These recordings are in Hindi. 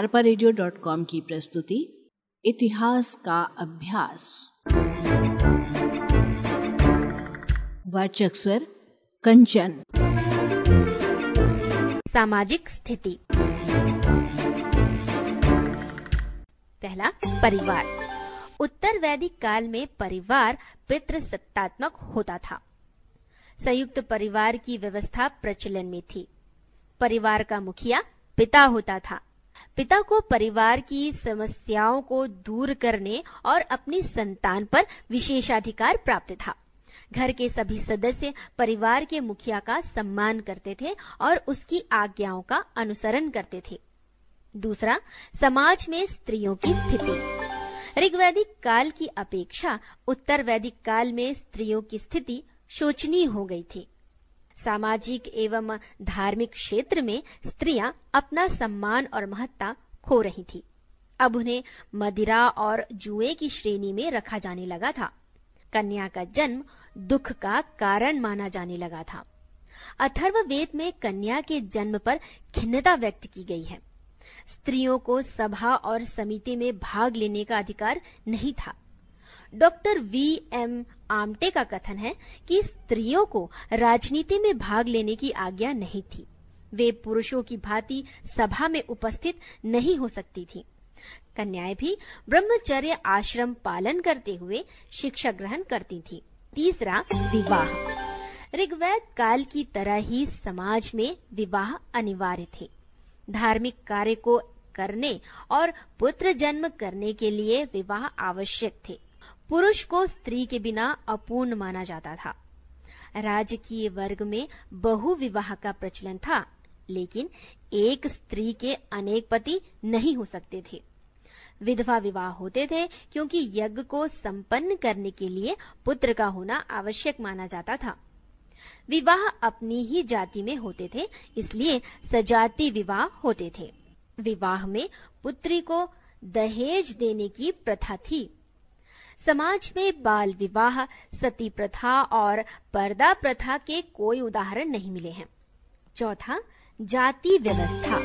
अरपा की प्रस्तुति, इतिहास का अभ्यास। वाचक स्वर, कंचन। सामाजिक स्थिति। पहला, परिवार। उत्तर वैदिक काल में परिवार पितृसत्तात्मक होता था। संयुक्त परिवार की व्यवस्था प्रचलन में थी। परिवार का मुखिया पिता होता था। पिता को परिवार की समस्याओं को दूर करने और अपनी संतान पर विशेषाधिकार प्राप्त था। घर के सभी सदस्य परिवार के मुखिया का सम्मान करते थे और उसकी आज्ञाओं का अनुसरण करते थे। दूसरा, समाज में स्त्रियों की स्थिति। ऋग्वैदिक काल की अपेक्षा उत्तर वैदिक काल में स्त्रियों की स्थिति शोचनीय हो गई थी। सामाजिक एवं धार्मिक क्षेत्र में स्त्रियाँ अपना सम्मान और महत्ता खो रही थी। अब उन्हें मदिरा और जुए की श्रेणी में रखा जाने लगा था। कन्या का जन्म दुख का कारण माना जाने लगा था। अथर्व वेद में कन्या के जन्म पर खिन्नता व्यक्त की गई है। स्त्रियों को सभा और समिति में भाग लेने का अधिकार नहीं था। डॉक्टर वी एम आमटे का कथन है कि स्त्रियों को राजनीति में भाग लेने की आज्ञा नहीं थी। वे पुरुषों की भांति सभा में उपस्थित नहीं हो सकती थी। कन्याएँ भी ब्रह्मचर्य आश्रम पालन करते हुए शिक्षा ग्रहण करती थी। तीसरा, विवाह। ऋग्वेद काल की तरह ही समाज में विवाह अनिवार्य थे। धार्मिक कार्य को करने और पुत्र जन्म करने के लिए विवाह आवश्यक थे। पुरुष को स्त्री के बिना अपूर्ण माना जाता था। राजकीय वर्ग में बहु विवाह का प्रचलन था, लेकिन एक स्त्री के अनेक पति नहीं हो सकते थे। विधवा विवाह होते थे क्योंकि यज्ञ को संपन्न करने के लिए पुत्र का होना आवश्यक माना जाता था। विवाह अपनी ही जाति में होते थे, इसलिए सजाति विवाह होते थे। विवाह में पुत्री को दहेज देने की प्रथा थी। समाज में बाल विवाह, सती प्रथा और पर्दा प्रथा के कोई उदाहरण नहीं मिले हैं। चौथा, जाति व्यवस्था।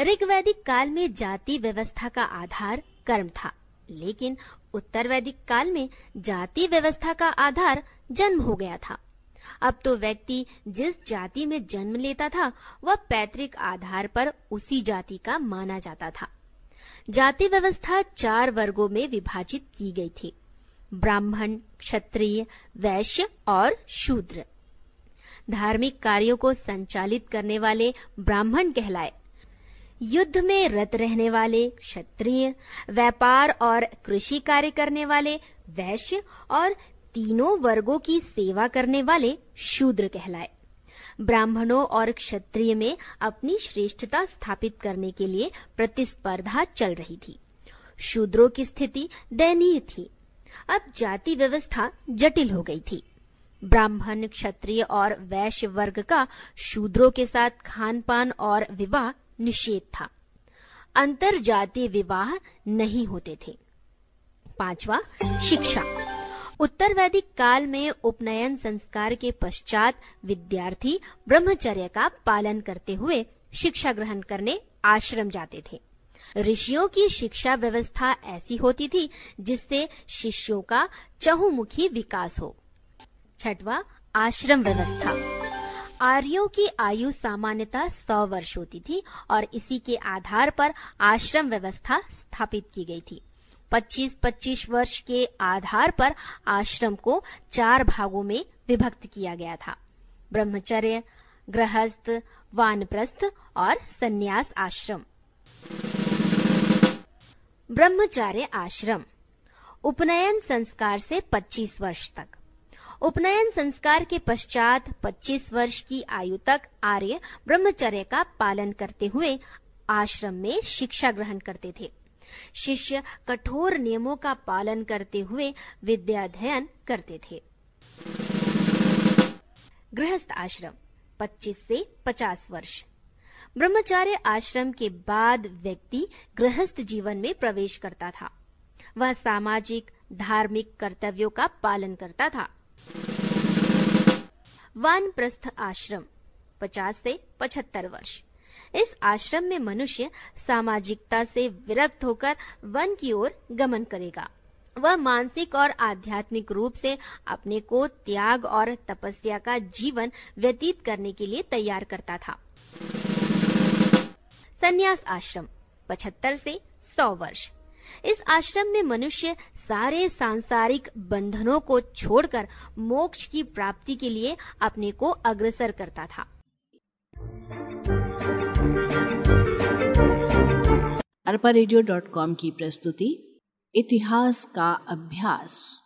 ऋग्वैदिक काल में जाति व्यवस्था का आधार कर्म था, लेकिन उत्तर वैदिक काल में जाति व्यवस्था का आधार जन्म हो गया था। अब तो व्यक्ति जिस जाति में जन्म लेता था, वह पैतृक आधार पर उसी जाति का माना जाता था। जाति व्यवस्था चार वर्गों में विभाजित की गई थी। ब्राह्मण, क्षत्रिय, वैश्य और शूद्र। धार्मिक कार्यों को संचालित करने वाले ब्राह्मण कहलाए। युद्ध में रत रहने वाले, क्षत्रिय, व्यापार और कृषि कार्य करने वाले, वैश्य और तीनों वर्गों की सेवा करने वाले शूद्र कहलाए। ब्राह्मणों और क्षत्रिय में अपनी श्रेष्ठता स्थापित करने के लिए प्रतिस्पर्धा चल रही थी। शूद्रों की स्थिति दयनीय थी। अब जाति व्यवस्था जटिल हो गई थी। ब्राह्मण, क्षत्रिय और वैश्य वर्ग का शूद्रों के साथ खान पान और विवाह निषेध था। अंतर जातीय विवाह नहीं होते थे। पांचवा, शिक्षा। उत्तर वैदिक काल में उपनयन संस्कार के पश्चात विद्यार्थी ब्रह्मचर्य का पालन करते हुए शिक्षा ग्रहण करने आश्रम जाते थे। ऋषियों की शिक्षा व्यवस्था ऐसी होती थी जिससे शिष्यों का चहुमुखी विकास हो। छठवा, आश्रम व्यवस्था। आर्यों की आयु सामान्यतः सौ वर्ष होती थी और इसी के आधार पर आश्रम व्यवस्था स्थापित की गई थी। 25-25 वर्ष के आधार पर आश्रम को चार भागों में विभक्त किया गया था। ब्रह्मचर्य, गृहस्थ, वानप्रस्थ और संन्यास आश्रम। ब्रह्मचार्य आश्रम, उपनयन संस्कार से 25 वर्ष तक। उपनयन संस्कार के पश्चात 25 वर्ष की आयु तक आर्य ब्रह्मचर्य का पालन करते हुए आश्रम में शिक्षा ग्रहण करते थे। शिष्य कठोर नियमों का पालन करते हुए विद्याध्ययन करते थे। गृहस्थ आश्रम 25 से 50 वर्ष। ब्रह्मचार्य आश्रम के बाद व्यक्ति गृहस्थ जीवन में प्रवेश करता था। वह सामाजिक, धार्मिक कर्तव्यों का पालन करता था। वानप्रस्थ आश्रम 50 से 75 वर्ष। इस आश्रम में मनुष्य सामाजिकता से विरक्त होकर वन की ओर गमन करेगा। वह मानसिक और आध्यात्मिक रूप से अपने को त्याग और तपस्या का जीवन व्यतीत करने के लिए तैयार करता था। संन्यास आश्रम 75 से 100 वर्ष। इस आश्रम में मनुष्य सारे सांसारिक बंधनों को छोड़कर मोक्ष की प्राप्ति के लिए अपने को अग्रसर करता था। अरपा की प्रस्तुति इतिहास का अभ्यास।